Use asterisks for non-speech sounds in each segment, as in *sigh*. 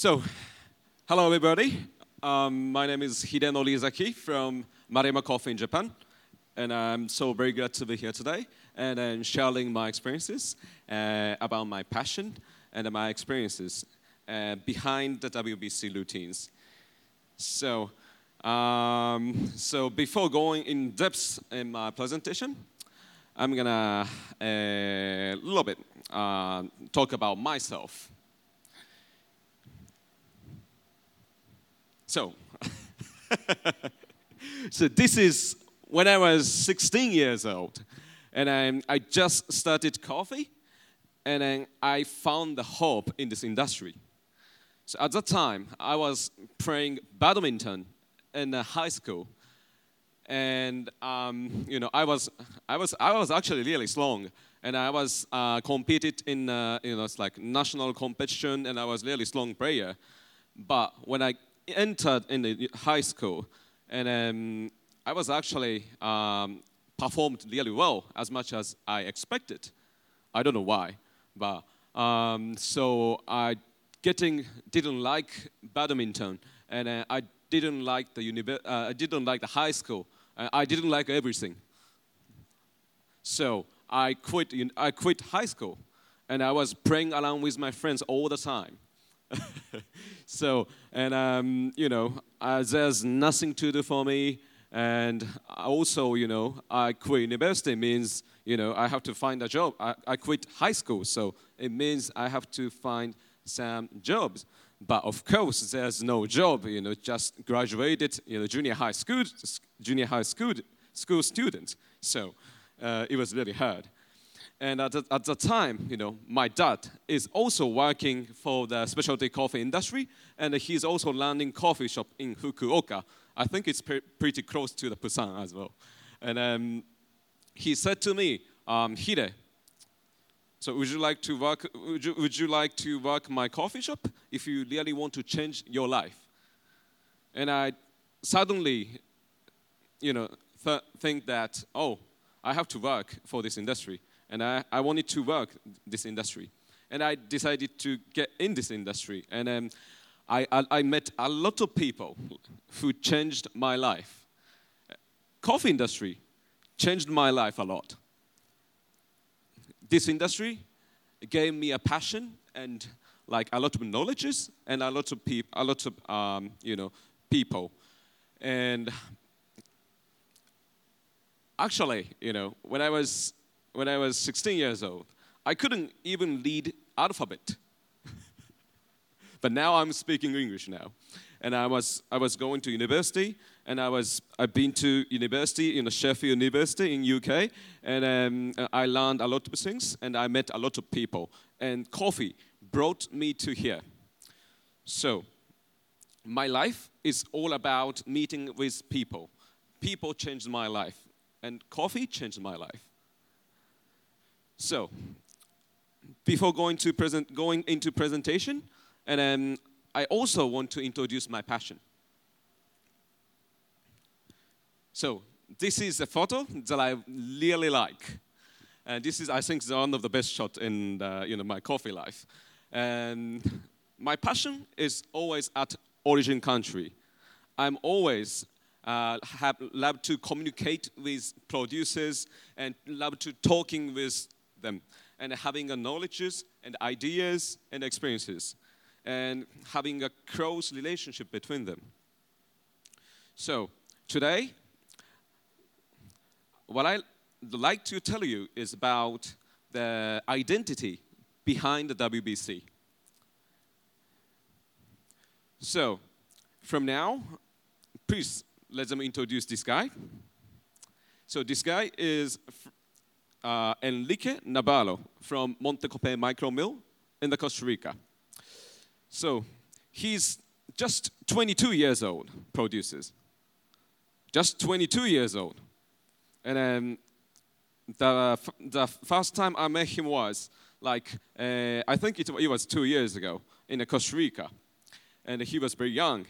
So, hello everybody. Um, my name is Hidenori Izaki from Maruyama Coffee in Japan. And I'm so very glad to be here today and uh, sharing my experiences uh, about my passion and my experiences uh, behind the WBC routines. So, um, so before going in depth in my presentation, I'm gonna a little bit uh, talk about myself. So, *laughs* so this is when I was 16 years old, and I, I just started coffee, and then I found the hope in this industry. So at that time, I was playing badminton in high school, and um, you know, I was, I was, I was actually really strong, and I was uh, competed in, uh, you know, it's like national competition, and I was really strong player. But when I entered in the high school, and um, I was actually um, performed really well as much as I expected. I don't know why, but um, so I getting didn't like badminton, and uh, I didn't like the univer- uh, I didn't like the high school. Uh, I didn't like everything. So I quit. I quit high school, and I was playing along with my friends all the time. *laughs* so and um, you know, uh, there's nothing to do for me. And also, you know, I quit university means, you know, I have to find a job. I, I quit high school, so it means I have to find some jobs. But of course, there's no job, you know, just graduated, you know, junior high school, junior high school, school student. So uh, it was really hard. And at the, at the time, you know, my dad is also working for the specialty coffee industry, and he's also running coffee shop in Fukuoka. I think it's pre- pretty close to the Busan as well. And um, he said to me, um, Hide, so would you like to work? Would you, would you like to work my coffee shop if you really want to change your life? And I suddenly, you know, th- think that oh, I have to work for this industry and I, I wanted to work this industry. And I decided to get in this industry. And um, I, I, I, met a lot of people who changed my life. Coffee industry changed my life a lot. This industry gave me a passion and like a lot of knowledges and a lot of people, a lot of um, you know people. And actually, you know, when I was when I was 16 years old. I couldn't even read alphabet. *laughs* but now I'm speaking English now. And I was, I was going to university, and I was, I've been to university in Sheffield University in UK, and um, I learned a lot of things, and I met a lot of people. And coffee brought me to here. So, my life is all about meeting with people. People changed my life, and coffee changed my life. So, before going, to present, going into presentation, and um, I also want to introduce my passion. So, this is a photo that I really like. And this is, I think, one of the best shots in the, you know, my coffee life. And my passion is always at origin country. I'm always uh, have love to communicate with producers and love to talking with them and having a knowledges and ideas and experiences and having a close relationship between them. So today, what I like to tell you is about the identity behind the WBC. So, from now, please let me introduce this guy. So, this guy is uh, Enrique Navarro from Monte Copey Micro Mill in the Costa Rica. So he's just 22 years old, produces. Just 22 years old. And the, the first time I met him was like, uh, I think it, it was two years ago in Costa Rica. And he was very young,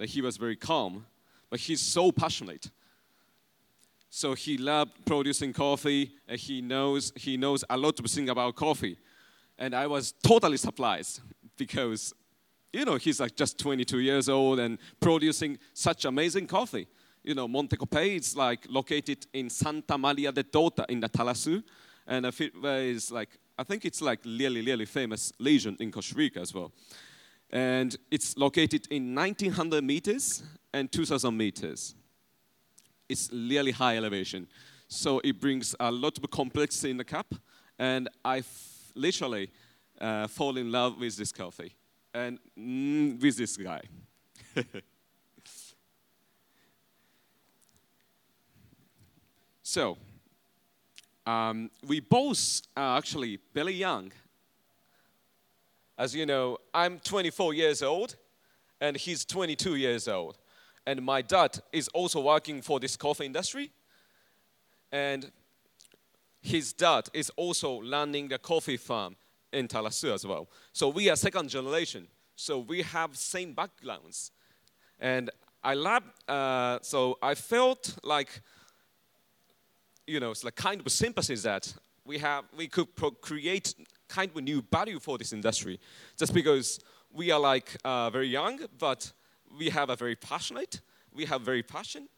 he was very calm, but he's so passionate. So he loved producing coffee, and he knows, he knows a lot of things about coffee. And I was totally surprised because you know, he's like just 22 years old and producing such amazing coffee. You know, Montecopey is like located in Santa Maria de Dota in the Tarrazú, and uh, is like I think it's like really, really famous legion in Costa Rica as well. And it's located in 1900 meters and 2000 meters. It's really high elevation. So it brings a lot of complexity in the cup. And I literally uh, fall in love with this coffee and mm, with this guy. *laughs* so, um, we both are actually very young. As you know, I'm 24 years old, and he's 22 years old. And my dad is also working for this coffee industry. And his dad is also running the coffee farm in Tarrazú as well. So we are second generation. So we have same backgrounds. And I love, uh, so I felt like, you know, it's like kind of a sympathy that we have, we could pro- create kind of a new value for this industry. Just because we are like uh, very young, but we have a very passionate, we have very passion,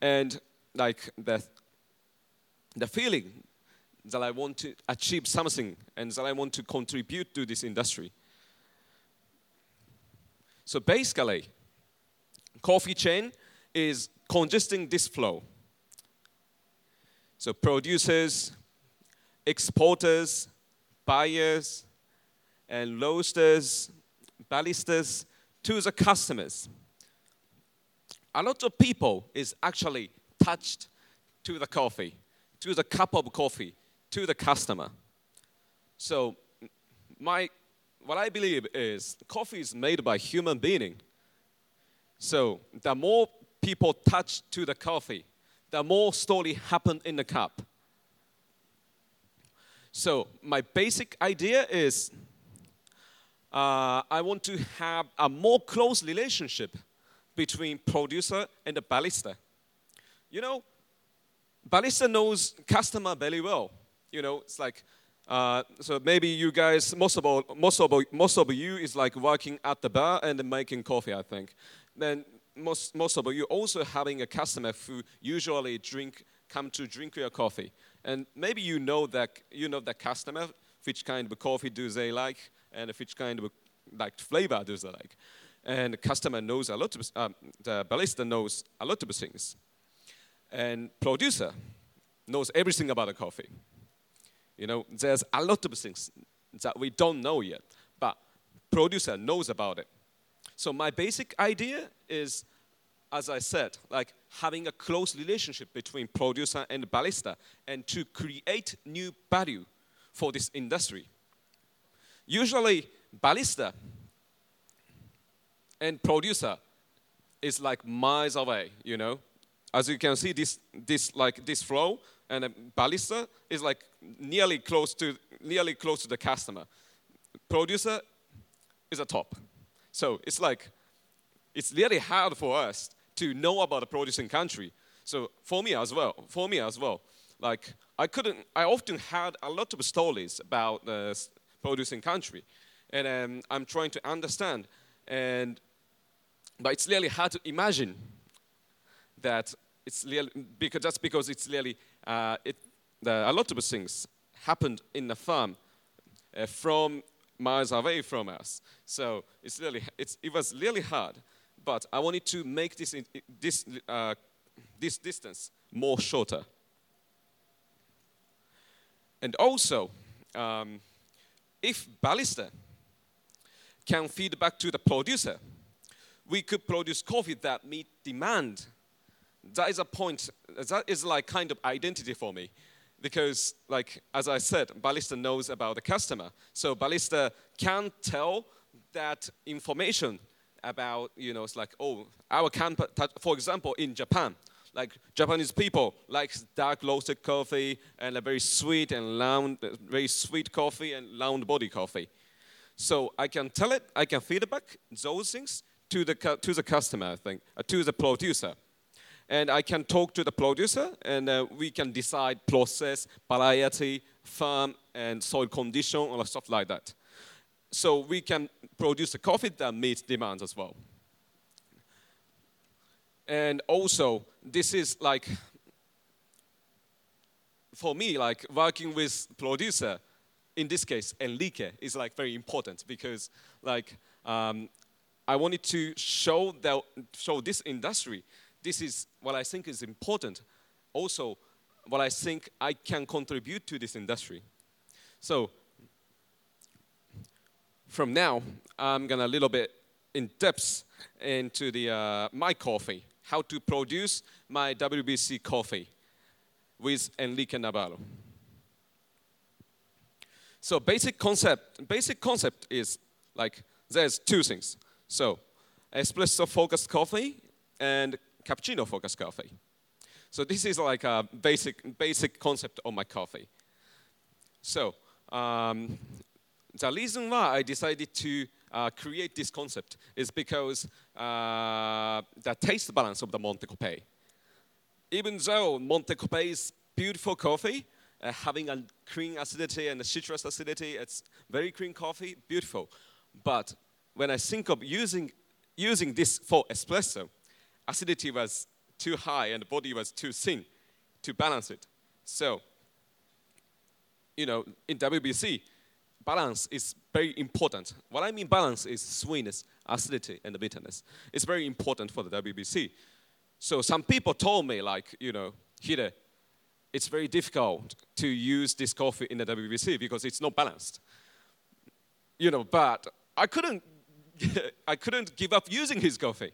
and like the, the feeling that I want to achieve something and that I want to contribute to this industry. So basically, coffee chain is congesting this flow. So producers, exporters, buyers, and roasters, baristas to the customers. A lot of people is actually touched to the coffee, to the cup of coffee, to the customer. So my, what I believe is coffee is made by human being. So the more people touch to the coffee, the more story happen in the cup. So my basic idea is uh, I want to have a more close relationship between producer and the barista. You know, barista knows customer very well. You know, it's like, uh, so maybe you guys, most of, all, most, of, most of you is like working at the bar and making coffee, I think. Then most, most of you also having a customer who usually drink, come to drink your coffee. And maybe you know that, you know that customer, which kind of coffee do they like, and which kind of like flavor do they like. And the customer knows a lot of, um, the barista knows a lot of things. And producer knows everything about the coffee. You know, there's a lot of things that we don't know yet, but producer knows about it. So my basic idea is, as I said, like having a close relationship between producer and barista, and to create new value for this industry. Usually, barista and producer is like miles away, you know. As you can see, this this like this flow and a barista is like nearly close to nearly close to the customer. Producer is a top. So it's like it's really hard for us to know about the producing country. So for me as well, for me as well, like I couldn't. I often had a lot of stories about the producing country, and um, I'm trying to understand. And but it's really hard to imagine that it's really because that's because it's really uh, it, the, a lot of things happened in the farm uh, from miles away from us. So it's really, it's, it was really hard. But I wanted to make this, this, uh, this distance more shorter. And also, um, if barista can feed back to the producer, we could produce coffee that meet demand that is a point, that is like kind of identity for me. Because, like, as I said, Barista knows about the customer. So Barista can tell that information about, you know, it's like, oh, our camp, for example, in Japan, like Japanese people like dark roasted coffee and a very sweet and round, very sweet coffee and round body coffee. So I can tell it, I can feedback those things to the, to the customer, I think, uh, to the producer and I can talk to the producer, and uh, we can decide process, variety, farm, and soil condition, or stuff like that. so we can produce a coffee that meets demands as well. And also, this is like, for me, like working with producer, in this case, Enrique, is like very important because like um, I wanted to show that show this industry. This is what I think is important. Also, what I think I can contribute to this industry. So from now, I'm gonna a little bit in depth into the uh, my coffee, how to produce my WBC coffee with Enrique Navarro. So basic concept, basic concept is like there's two things. So espresso focused coffee and cappuccino focused coffee. So this is like a basic basic concept of my coffee. So um, the reason why I decided to uh, create this concept is because uh, the taste balance of the Monte Montecopey. Even though Monte Montecopey is beautiful coffee, uh, having a cream acidity and a citrus acidity, it's very cream coffee, beautiful. But when I think of using, using this for espresso, acidity was too high and the body was too thin to balance it. So, you know, in WBC, balance is very important. What I mean balance is sweetness, acidity, and bitterness. It's very important for the WBC. So some people told me, like, you know, Hide, it's very difficult to use this coffee in the WBC because it's not balanced. You know, but I couldn't, *laughs* I couldn't give up using his coffee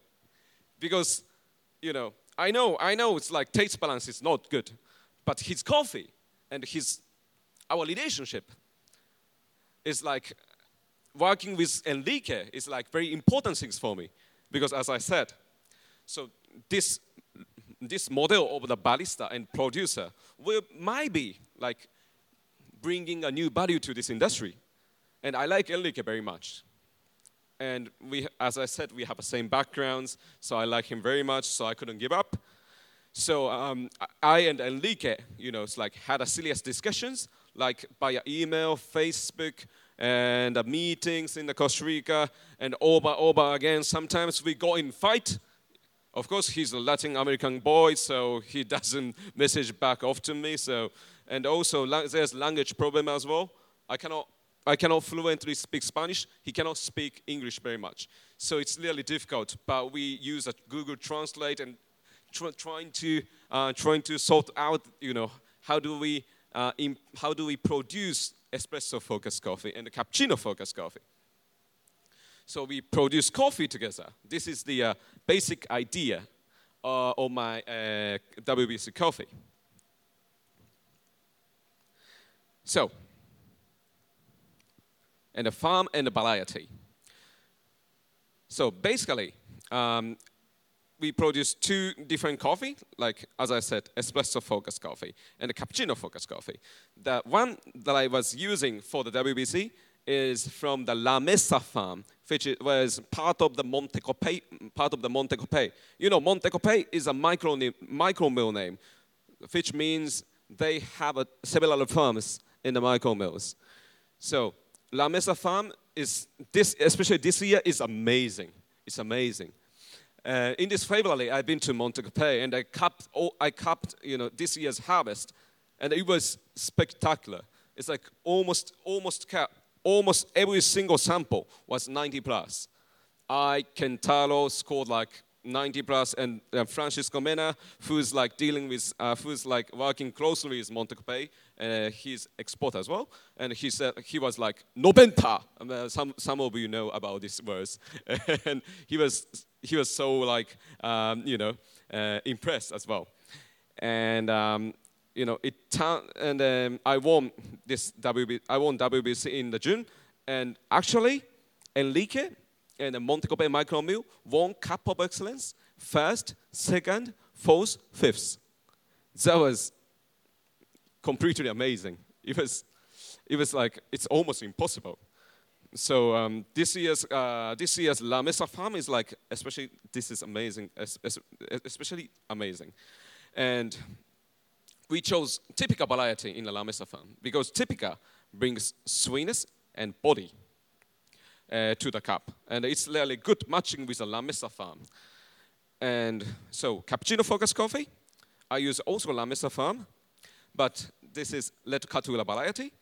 because, you know, I know, I know it's like taste balance is not good, but his coffee and his, our relationship is like working with Enrique is like very important things for me because as I said, so this this model of the barista and producer will might be like bringing a new value to this industry, and I like Enrique very much. And we, as I said, we have the same backgrounds, so I like him very much. So I couldn't give up. So um, I and Enrique, you know, it's like had a serious discussions like via email, Facebook, and uh, meetings in the Costa Rica, and over, over again. Sometimes we go in fight. Of course, he's a Latin American boy, so he *laughs* doesn't message back often me. So, and also there's language problem as well. I cannot, I cannot fluently speak Spanish. He cannot speak English very much. So it's really difficult. But we use a Google Translate and tr- trying to uh, trying to sort out, you know, how do we uh, in, how do we produce espresso focused coffee and cappuccino focused coffee? So we produce coffee together. This is the uh, basic idea uh, of my uh, WBC coffee. So, and the farm and the variety. So basically, um, we produce two different coffee, like as I said, espresso focused coffee and a cappuccino focused coffee. The one that I was using for the WBC is from the La Mesa farm, which was part of the Montecopey, part of the Montecopey. You know, Montecopey is a micro, micro mill name, which means they have a, several farms in the micro mills. So La Mesa farm is this, especially this year, is amazing. It's amazing. Uh, in this February, I've been to Montecopey and I capped, I capped, you know, this year's harvest, and it was spectacular. It's like almost, almost cap, almost every single sample was 90 plus. I, Kentaro, scored like 90 plus, and uh, Francisco Mena, who's like dealing with, uh, who's like working closely with Montecopey, uh, he's export as well, and he said he was like noventa. Uh, some some of you know about this verse, *laughs* and he was he was so like um, you know uh, impressed as well, and um, you know it and um, I won this WB I won WBC in the June, and actually Enrique and the Montecopey Micro Mill won Cup of Excellence first, second, fourth, fifth. That was completely amazing. It was, it was like it's almost impossible. So um, this year's uh, this year's La Mesa Farm is like especially this is amazing, especially amazing, and we chose Typica variety in the La Mesa Farm because Typica brings sweetness and body. uh, to the cup. And it's really good matching with the La Mesa farm. And so cappuccino focus coffee, I use also La Mesa farm, but this is Red Caturra variety.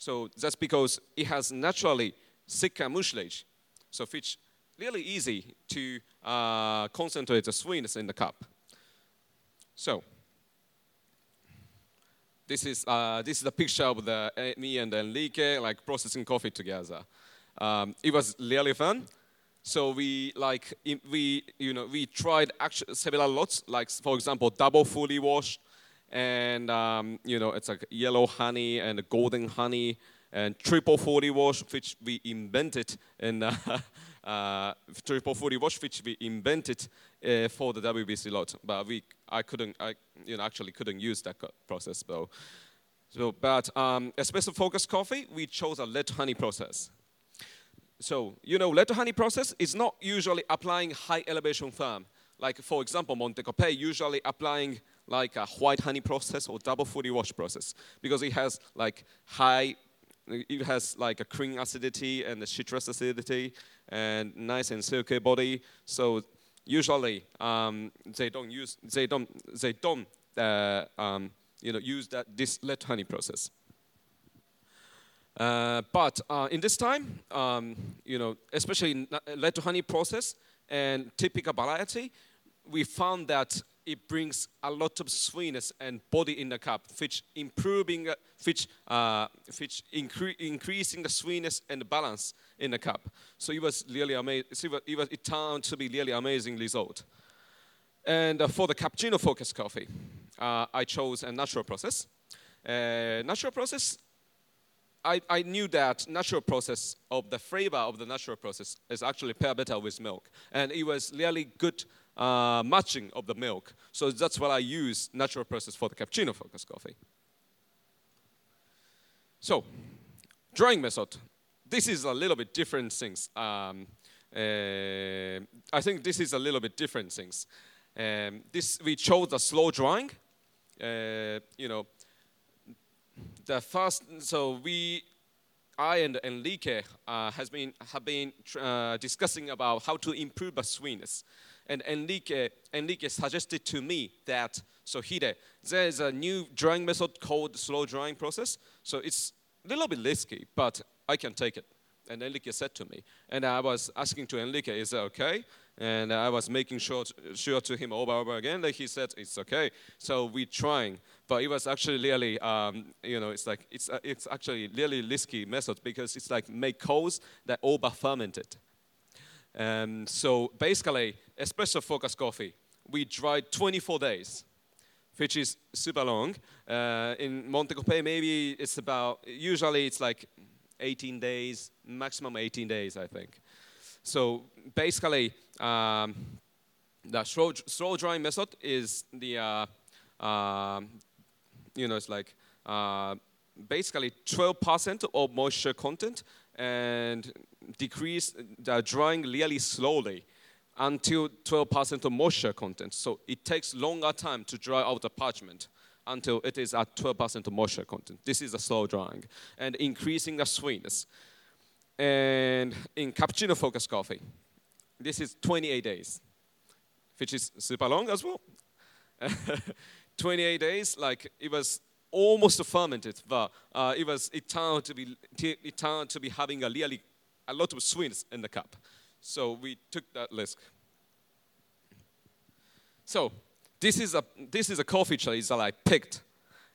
So that's because it has naturally thicker mucilage, so which really easy to uh, concentrate the sweetness in the cup. So this is, uh, this is a picture of the, uh, me and Enrique like processing coffee together. Um, it was really fun. So we like we you know we tried several lots like for example double fully washed and um, you know it's like yellow honey and golden honey and triple fully wash which we invented in *laughs* uh, uh, triple fully wash which we invented uh, for the WBC lot but we I couldn't I you know actually couldn't use that process though. So but um, espresso focus coffee we chose a red honey process. So, you know, red honey process is not usually applying high elevation firm. Like, for example, Monte Copey usually applying like a white honey process or double fully wash process because it has like high, it has like a cream acidity and a citrus acidity and nice and silky body. So usually um, they don't use, they don't, they don't, uh, um, you know, use that this red honey process. Uh, but uh, in this time, um, you know, especially in to honey process and Typica variety, we found that it brings a lot of sweetness and body in the cup, which improving, uh, which, uh, which incre increasing the sweetness and the balance in the cup. So it was really amazing. It, was, it turned to be really amazing result. And uh, for the cappuccino focus coffee, uh, I chose a natural process. natural process I, I knew that natural process of the flavor of the natural process is actually pair better with milk. And it was really good uh, matching of the milk. So that's why I use natural process for the cappuccino focus coffee. So, drying method. This is a little bit different things. Um, uh, I think this is a little bit different things. Um, this we chose the slow drying. Uh, you know, the first, so we, I and Enrique uh, has been, have been uh, discussing about how to improve the sweetness. And Enrique, Enrique suggested to me that, so Hide, there's a new drawing method called slow drawing process. So it's a little bit risky, but I can take it. And Enrique said to me. And I was asking to Enrique, is that okay? And I was making sure sure to him over and over again that he said it's okay. So we're trying, but it was actually really, um, you know, it's like it's uh, it's actually really risky method because it's like make coals that over fermented. And so basically, espresso focus coffee, we dried 24 days, which is super long. Uh, in Monte Copey, maybe it's about usually it's like 18 days, maximum 18 days, I think. So basically, um, the slow, slow drying method is the, uh, uh, you know, it's like uh, basically 12% of moisture content and decrease the drying really slowly until 12% of moisture content. So it takes longer time to dry out the parchment until it is at 12% of moisture content. This is a slow drying and increasing the sweetness. And in cappuccino focus coffee, this is 28 days, which is super long as well. *laughs* 28 days, like it was almost fermented, but uh, it was it turned to be it turned to be having a really a lot of sweetness in the cup. So we took that risk. So this is a this is a coffee tree that I picked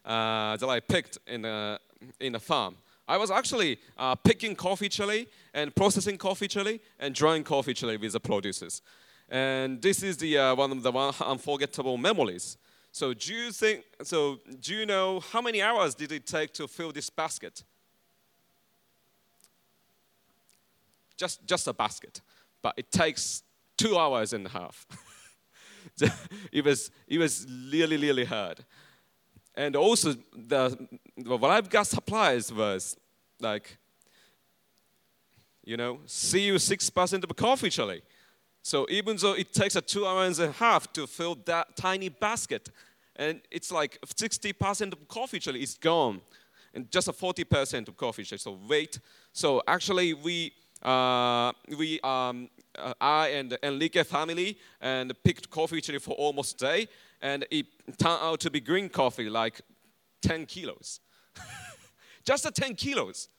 uh, that I picked in a in a farm. I was actually uh, picking coffee chili and processing coffee chili and drying coffee chili with the producers. And this is the, uh, one of the one unforgettable memories. So do you think, so do you know how many hours did it take to fill this basket? Just, just a basket, but it takes two hours and a half. *laughs* it, was, it was really, really hard. And also, the, what I've got supplies was like, you know, see you 6% of coffee chili. So even though it takes a two hours and a half to fill that tiny basket, and it's like 60% of coffee chili is gone, and just a 40% of coffee chili. So wait. So actually, we uh, we, um, uh, I and Enrique family and picked coffee chili for almost a day, and it turned out to be green coffee, like 10 kilos. *laughs* Just a 10 kilos.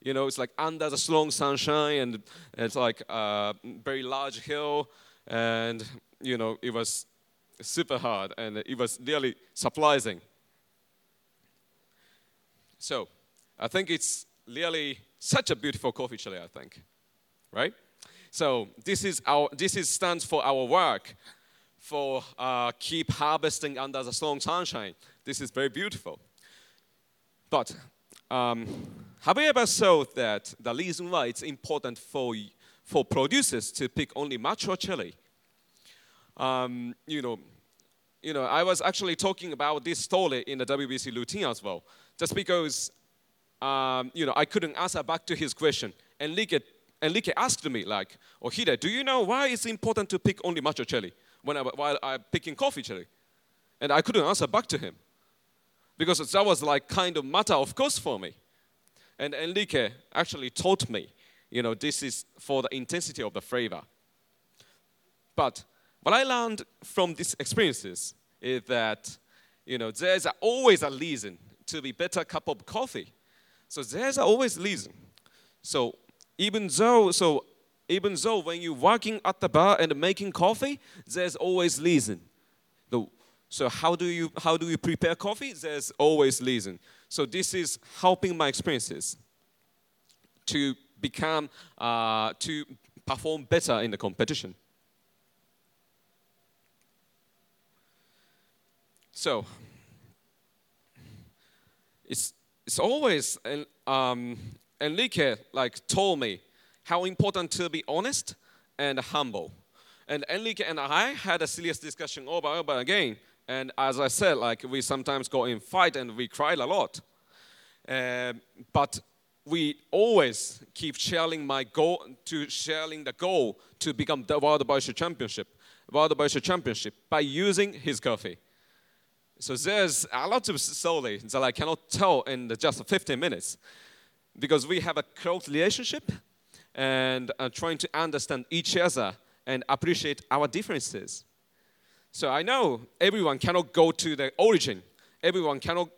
You know, it's like under the strong sunshine, and it's like a very large hill, and you know, it was super hard, and it was really surprising. So, I think it's really such a beautiful coffee chili. I think, right? So this is our this is stands for our work, for uh, keep harvesting under the strong sunshine. This is very beautiful. But um, have you ever thought that the reason why it's important for for producers to pick only mature chili? Um, you know, you know, I was actually talking about this story in the WBC routine as well, just because um, you know I couldn't answer back to his question. Enrique Enrique asked me, like, Hide, do you know why it's important to pick only macho chili when I, while I'm picking coffee chili? And I couldn't answer back to him because that was like kind of matter of course for me. And Enrique actually taught me, you know, this is for the intensity of the flavor. But what I learned from these experiences is that, you know, there's always a reason to be better cup of coffee. So there's always reason. So even though, so even though when you're working at the bar and making coffee, there's always reason. So how do you how do you prepare coffee? There's always reason. So this is helping my experiences to become uh, to perform better in the competition. So it's it's always um, Enrique like told me how important to be honest and humble. And Enrique and I had a serious discussion over and over again. And as I said, like we sometimes go in fight and we cried a lot. Uh, but we always keep sharing my goal to sharing the goal to become the World Barista Championship, World Barista Championship by using his coffee. So there's a lot of story that I cannot tell in just 15 minutes because we have a close relationship and uh, trying to understand each other and appreciate our differences. So I know everyone cannot go to the origin. Everyone cannot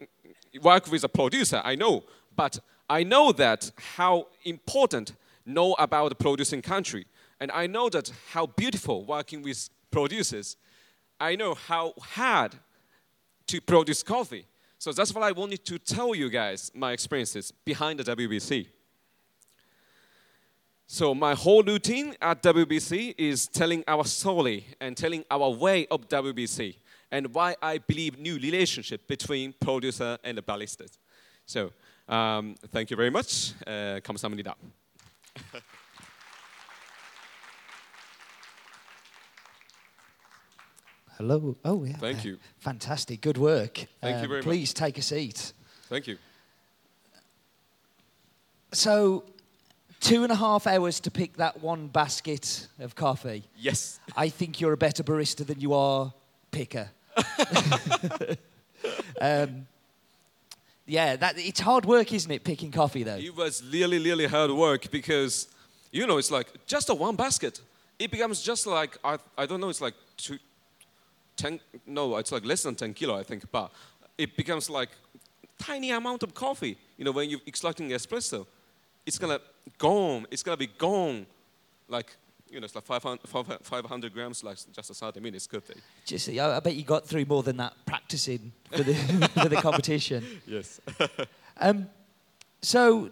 work with a producer. I know, but I know that how important know about the producing country, and I know that how beautiful working with producers. I know how hard to produce coffee. So that's what I wanted to tell you guys, my experiences behind the WBC. So my whole routine at WBC is telling our story and telling our way of WBC and why I believe new relationship between producer and the baristas. So um, thank you very much. Uh, 감사합니다. *laughs* Hello. Oh, yeah. Thank you. Fantastic. Good work. Thank um, you very please much. take a seat. Thank you. So, two and a half hours to pick that one basket of coffee. Yes. *laughs* I think you're a better barista than you are picker. *laughs* um, yeah, that, it's hard work, isn't it, picking coffee, though? It was really, really hard work because, you know, it's like just a one basket. It becomes just like, I, I don't know, it's like two, 10, no, it's like less than 10 kilo, I think, but it becomes like tiny amount of coffee. You know, when you're extracting espresso, it's gonna gone. It's gonna be gone, like you know, it's like 500, 500 grams, like just a 30 minutes could be. Just, I bet you got through more than that practicing for the, *laughs* for the competition. *laughs* Yes. um, so,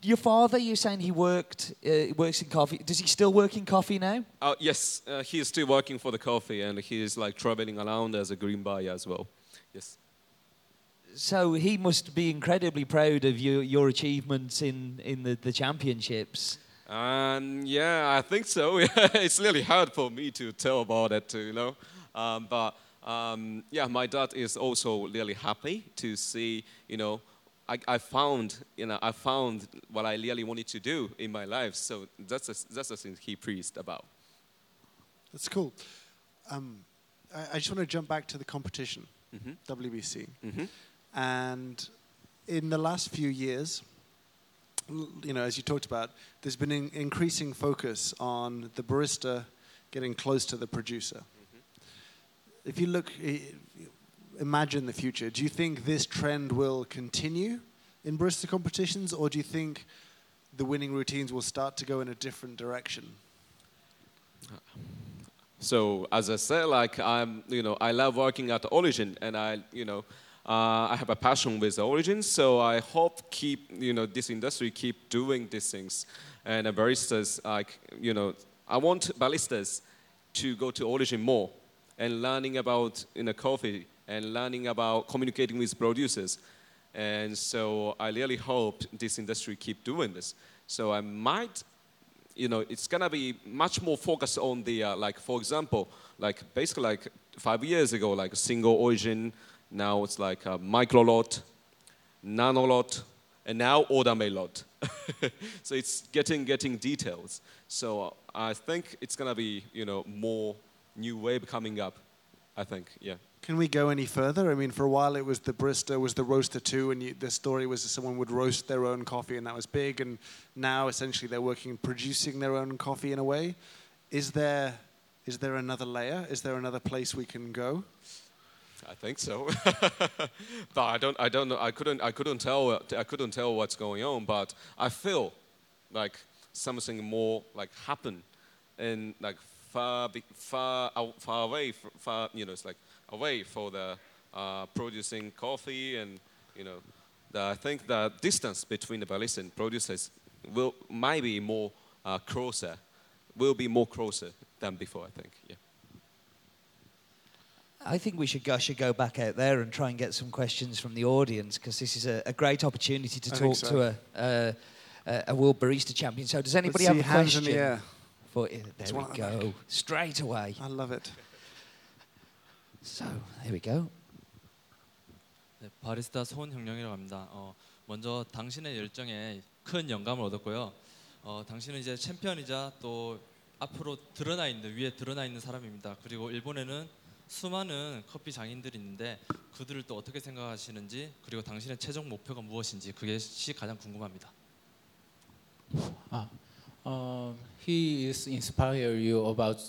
your father, you're saying he worked, uh, works in coffee. Does he still work in coffee now? Uh, yes, uh, he is still working for the coffee, and he is like traveling around as a green buyer as well. Yes. So he must be incredibly proud of your, your achievements in, in the, the championships. Um, yeah, I think so. *laughs* it's really hard for me to tell about it, you know. Um, but um, yeah, my dad is also really happy to see, you know, I, I, found, you know, I found what I really wanted to do in my life. So that's a, that's the thing he preached about. That's cool. Um, I, I, just want to jump back to the competition, mm-hmm. WBC. Mm-hmm. And in the last few years, you know, as you talked about, there's been an increasing focus on the barista getting close to the producer. If you look, imagine the future. Do you think this trend will continue in barista competitions, or do you think the winning routines will start to go in a different direction? So as I said, like I'm, you know, I love working at Origin, and I, you know, uh, I have a passion with Origin. So I hope keep, you know, this industry keep doing these things, and uh, baristas, like, you know, I want baristas to go to Origin more and learning about, you know, coffee and learning about communicating with producers. And so I really hope this industry keep doing this. So I might you know, it's gonna be much more focused on the uh, like, for example, like basically like five years ago, like single origin. Now it's like a micro lot, nano lot, and now order made lot. so it's getting getting details. So uh, I think it's gonna be you know more new wave coming up. I think, yeah. Can we go any further? I mean, for a while it was the barista was the roaster too, and you, the story was that someone would roast their own coffee, and that was big. And now essentially they're working producing their own coffee in a way. Is there is there another layer? Is there another place we can go? I think so, *laughs* but I don't. I don't know. I couldn't. I couldn't tell. I couldn't tell what's going on. But I feel like something more like happen, and like far, far, far away, far. You know, it's like away for the uh, producing coffee, and you know, the, I think the distance between the barista and producers will might be more uh, closer. Will be more closer than before. I think. Yeah. I think we should go, should go back out there and try and get some questions from the audience because this is a, a great opportunity to I talk so. to a, a, a, a world barista champion. So does anybody Let's have see a hands question? in the air. For, there There's we one at the back. go. Straight away. I love it. So there we go. 네, 바리스타 손형령이라고 합니다. 어, 먼저 당신의 열정에 큰 영감을 얻었고요. 어, 당신은 이제 챔피언이자 또 앞으로 드러나 있는 위에 드러나 있는 사람입니다. 그리고 일본에는 수많은 커피 장인들이 있는데 그들을 또 어떻게 생각하시는지 그리고 당신의 최종 목표가 무엇인지 그것이 가장 궁금합니다. Uh, he is inspire you about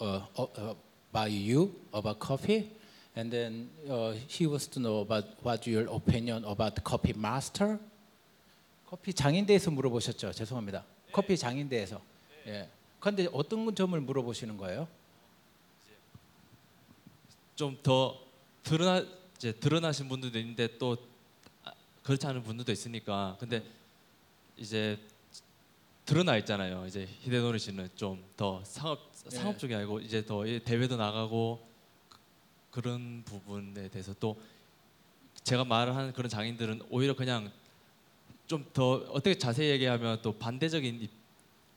uh, uh, by you about coffee, and then uh, he wants to know about what your opinion about coffee master. 커피 장인대에서 물어보셨죠? 죄송합니다. 커피 장인대에서. 예. 그런데 어떤 점을 물어보시는 거예요? 좀 더 드러나 이제 드러나신 분들도 있는데 또 아, 그렇지 않은 분들도 있으니까 근데 이제 드러나 있잖아요. 이제 히데노리 씨는 좀 더 상업 상업 예. 쪽이 아니고 이제 더이 대회도 나가고 그- 그런 부분에 대해서 또 제가 말을 하는 그런 장인들은 오히려 그냥 좀 더 어떻게 자세히 얘기하면 또 반대적인 입-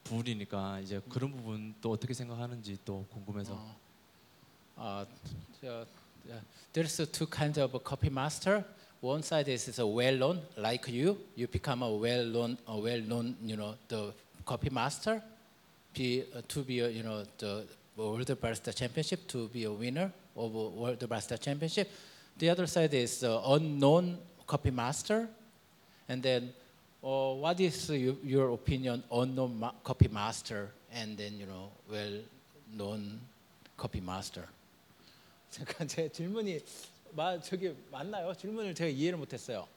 부분이니까 이제 그런 부분 또 어떻게 생각하는지 또 궁금해서 Uh, uh, there's two kinds of coffee master. One side is, is a well-known, like you. You become a well-known, a well-known, you know, the coffee master. Be uh, to be, a, you know, the World Barista Championship to be a winner of a World Barista Championship. The other side is uh, unknown coffee master. And then, uh, what is your, your opinion unknown ma- coffee master and then you know well-known coffee master? *laughs* 잠깐 제 질문이 마, 저기 맞나요? 질문을 제가 이해를 못했어요.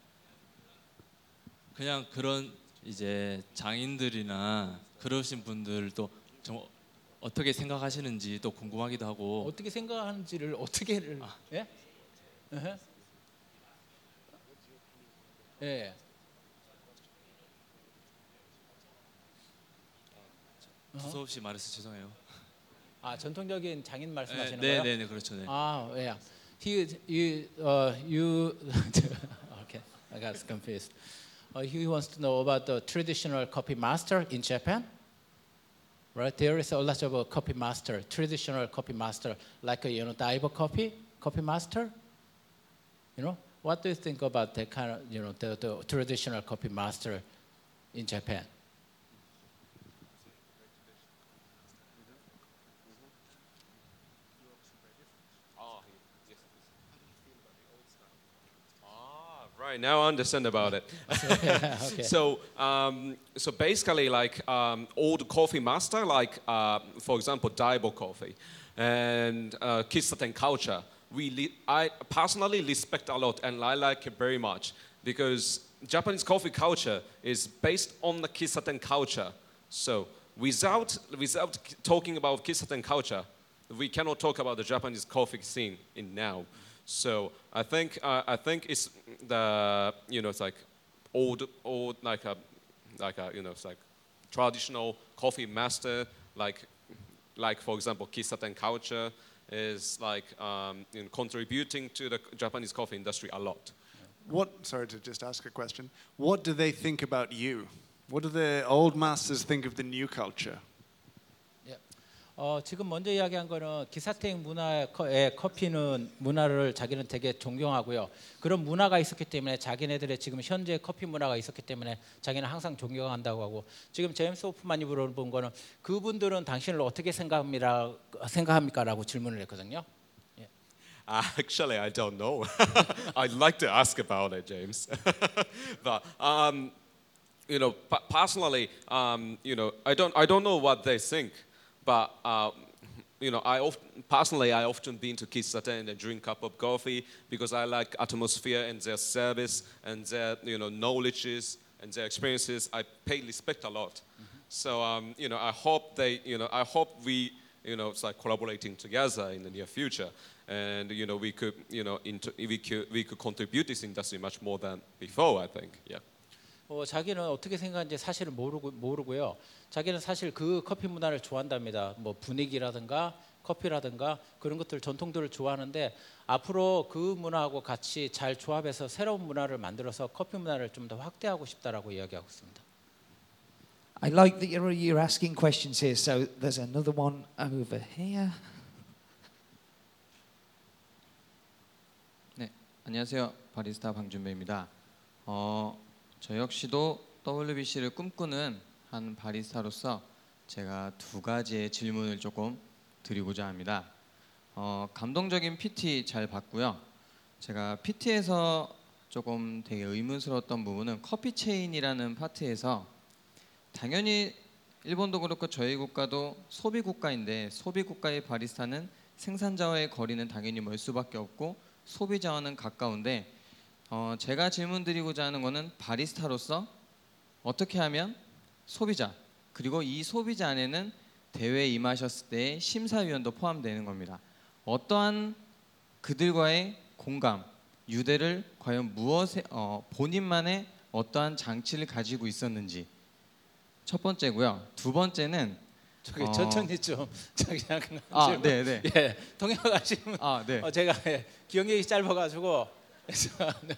그냥 그런 이제 장인들이나 그러신 분들도 좀 어떻게 생각하시는지 또 궁금하기도 하고 어떻게 생각하는지를 어떻게를 예? 으흠. 예. 두서 없이 말해서 죄송해요. 아 전통적인 장인 말씀하시는 네, 거예요? 네, 네, 그렇죠. 네. Ah, yeah. He, you, uh, you. *laughs* okay, I got confused. Uh, he wants to know about the traditional copy master in Japan. Right, there is a lot of uh, coffee master, traditional copy master, like uh, you know, Daibo copy, coffee master. You know, what do you think about the kind of, you know, the, the traditional copy master in Japan? Right. now I understand about it. *laughs* okay. So, um, so basically, like um, old coffee master, like uh, for example, Daibo Coffee and uh, Kisaten culture, we li- I personally respect a lot and I like it very much because Japanese coffee culture is based on the Kisaten culture. So, without without talking about Kisaten culture, we cannot talk about the Japanese coffee scene in now. So I think uh, I think it's the you know it's like old old like a like a you know it's like traditional coffee master like like for example Kisaten culture is like um, you know, contributing to the Japanese coffee industry a lot. What? Sorry to just ask a question. What do they think about you? What do the old masters think of the new culture? 어, 지금 먼저 이야기한 거는 기사택 문화의 커피는 문화를 자기는 되게 존경하고요. 그런 문화가 있었기 때문에 자기네들의 지금 현재 커피 문화가 있었기 때문에 자기는 항상 존경한다고 하고 지금 제임스 오프만이 물어본 거는 그분들은 당신을 어떻게 생각합니까? 생각합니까라고 질문을 했거든요. Actually, I don't know. *laughs* I'd like to ask about it, James. *laughs* but um, you know, personally, um, you know, I don't, I don't know what they think, but uh, you know, I often, personally, I often been to Kisaten and drink cup of coffee because I like atmosphere and their service and their, you know, knowledges and their experiences. I pay respect a lot. So, um, you know, I hope they, you know, I hope we, you know, it's like collaborating together in the near future, and you know, we could, you know, into, we could, we could contribute this industry much more than before. I think, yeah. 어, 자기는 어떻게 생각하는지 사실은 모르고 모르고요. 자기는 사실 그 커피 문화를 좋아한답니다. 뭐 분위기라든가 커피라든가 그런 것들 전통들을 좋아하는데 앞으로 그 문화하고 같이 잘 조합해서 새로운 문화를 만들어서 커피 문화를 좀 더 확대하고 싶다라고 이야기하고 있습니다. I like that you're, you're asking questions here. So there's another one over here. 네, 안녕하세요. 바리스타 방준배입니다. 어, 저 역시도 WBC를 꿈꾸는 한 바리스타로서 제가 두 가지의 질문을 조금 드리고자 합니다. 어, 감동적인 PT 잘 봤고요. 제가 PT에서 조금 되게 의문스러웠던 부분은 커피 체인이라는 파트에서 당연히 일본도 그렇고 저희 국가도 소비 국가인데 소비 국가의 바리스타는 생산자와의 거리는 당연히 멀 수밖에 없고 소비자와는 가까운데 어, 제가 질문드리고자 하는 거는 바리스타로서 어떻게 하면 소비자 그리고 이 소비자 안에는 대회에 임하셨을 때의 심사위원도 포함되는 겁니다. 어떠한 그들과의 공감, 유대를 과연 무엇에 어, 본인만의 어떠한 장치를 가지고 있었는지 첫 번째고요. 두 번째는 저기 어. 천천히 좀 *laughs* 저기 잠깐 아, 질문. 네, 네. 예, 동영하시면 아, 네. 어, 제가 예, 기억력이 짧아가지고 so, *laughs* no.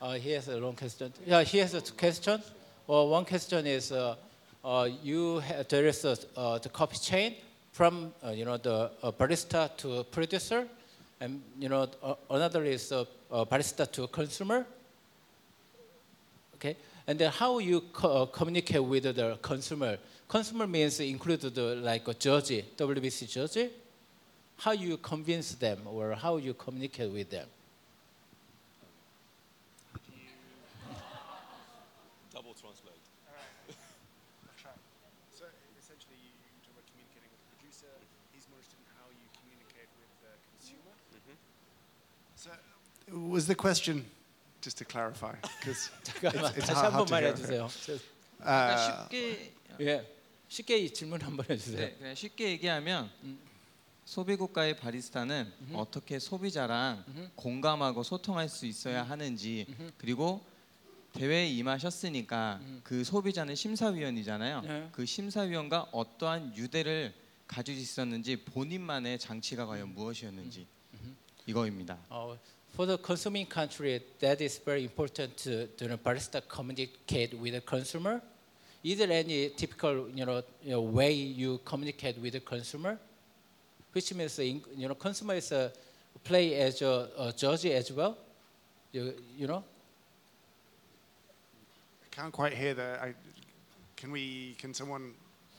uh, here's a long question. Yeah, here's a question. Well, one question is, uh, uh, you ha- there is a, uh, the coffee chain from uh, you know the barista to producer, and you know another is barista to consumer. Okay, and then how you co- communicate with the consumer? Consumer means include the, like a judge, WBC judge. How you convince them or how you communicate with them? Double translate. So essentially, you, you talk about communicating with the producer. He's more interested in how you communicate with the consumer. So, was the question just to clarify? Because it's 다시 hard- 한 hard to hear. 해주세요. 그러니까 쉽게 예, 쉽게 이 질문 한번 해주세요. 네, 쉽게 얘기하면 소비 국가의 바리스타는 어떻게 소비자랑 공감하고 소통할 수 있어야 하는지 그리고 대회에 임하셨으니까 그 소비자는 심사위원이잖아요. 네. 그 심사위원과 어떠한 유대를 가지고 있었는지 본인만의 장치가 과연 무엇이었는지 이거입니다. Uh, for the consuming country, that is very important to, the barista communicate with the consumer. Is there any typical, you know, you know, way you communicate with the consumer? Which means, you know, consumer is a play as a, a judge as well. You, you know. I can't quite hear the. I, can we? Can someone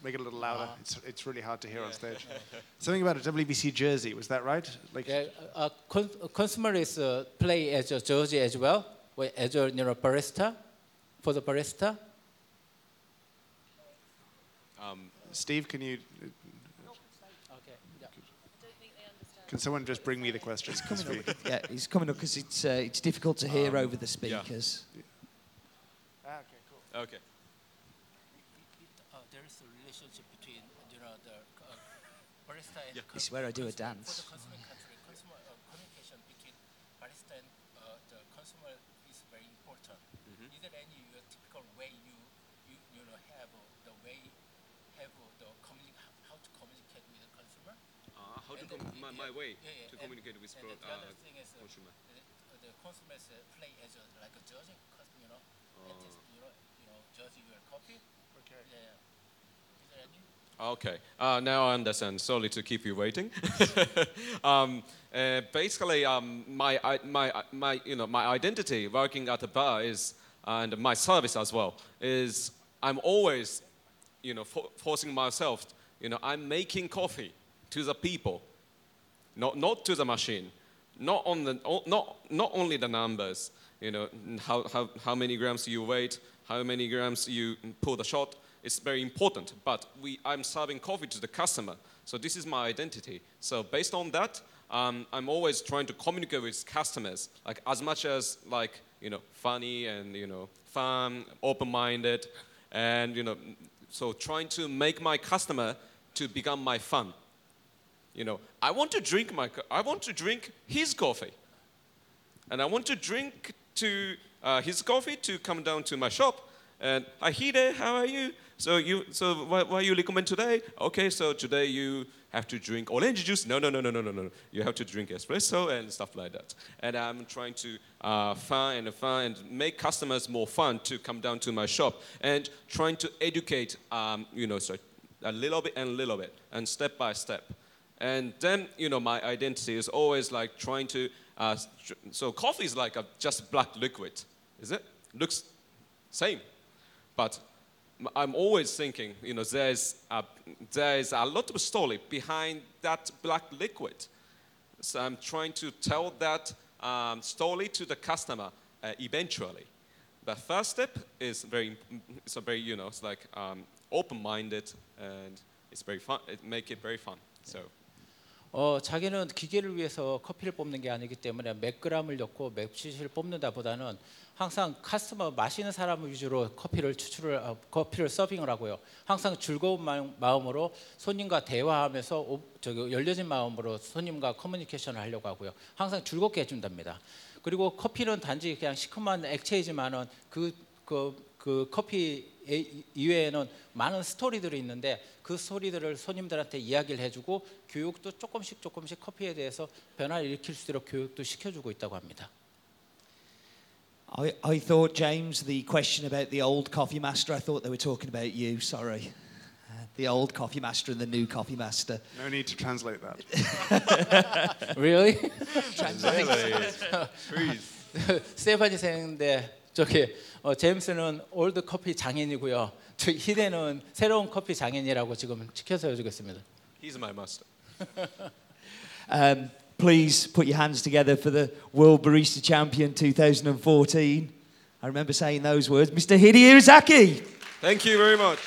make it a little louder? It's, it's really hard to hear on stage. *laughs* Something about a WBC jersey. Was that right? Like Yeah, uh, con- consumer is uh, play as a judge as well. well, as a you know barista for the barista? Um, Steve, can you? Okay. Can someone just bring me the questions? Coming up, yeah, he's coming up because it's uh, it's difficult to hear Um, over the speakers. Okay. Uh, there is a relationship between you know the uh, barista and Yeah. This is where I do a dance. For the consumer country, consumer uh, communication between barista and uh, the consumer is very important. Mhm. Is there any uh, typical way you you you know have uh, the way have uh, the communi- how to communicate with the consumer? Uh, how to And then com- the- my, yeah, my way yeah, yeah, to and- communicate with and pro- the other uh, thing is uh, consumer. the, the consumers uh, play as a, like a judging, cus- you know, and Oh. just, you know, you know, judging. Okay. Yeah. yeah. Is there any? Okay, uh, now I understand. Sorry to keep you waiting. *laughs* um, uh, basically, um, my, I, my, uh, my, you know, my identity working at a bar is, and my service as well, is I'm always, you know, for, forcing myself, you know, I'm making coffee to the people, not, not to the machine, not, on the, not, not only the numbers, you know, how, how, how many grams you weight, how many grams you pull the shot, it's very important. But we, I'm serving coffee to the customer, so this is my identity. So based on that, um, I'm always trying to communicate with customers, like as much as like you know, funny and you know, fun, open-minded, and you know, so trying to make my customer to become my fun. You know, I want to drink my, I want to drink his coffee, and I want to drink to uh, his coffee to come down to my shop. And hi Hide, how are you? So you, so what, what you recommend today? Okay, so today you have to drink orange juice. No, no, no, no, no, no, no. You have to drink espresso and stuff like that. And I'm trying to uh, find and fun and make customers more fun to come down to my shop and trying to educate, um, you know, so a little bit and a little bit and step by step. And then, you know, my identity is always like trying to, uh, so coffee is like a just black liquid, is it? Looks same. But I'm always thinking, you know, there's a, there's a lot of story behind that black liquid. So I'm trying to tell that um, story to the customer uh, eventually. The first step is very, it's a very, you know, it's like um, open-minded and it's very fun. It make it very fun. So. 어, 자기는 기계를 위해서 커피를 뽑는 게 아니기 때문에 몇 그램을 넣고 몇시를 뽑는다보다는 항상 카스터머 마시는 사람 위주로 커피를 추출을 어, 커피를 서빙을 하고요. 항상 즐거운 마음, 마음 으로 손님과 대화하면서 오, 저기 열려진 마음으로 손님과 커뮤니케이션을 하려고 하고요. 항상 즐겁게 해준답니다. 그리고 커피는 단지 그냥 시큼한 액체이지만은 그, 그, 그 커피 이- 이외에는 많은 스토리들이 있는데 그 스토리들을 손님들한테 이야기를 해주고 교육도 조금씩 조금씩 커피에 대해서 변화를 일으킬 수 있도록 교육도 시켜주고 있다고 합니다. I, I thought, James, the question about the old coffee master, I thought they were talking about you, sorry. Uh, the old coffee master and the new coffee master. No need to translate that. Really? Really? 스테파니 생인데 저기 어, 제임스는 올드 커피 장인이고요. 히데는 새로운 커피 장인이라고 지금 지켜서 주겠습니다. He's my master. *laughs* um, please put your hands together for the World Barista Champion 2014. I remember saying those words, Mr. Hidenori Izaki. Thank you very much.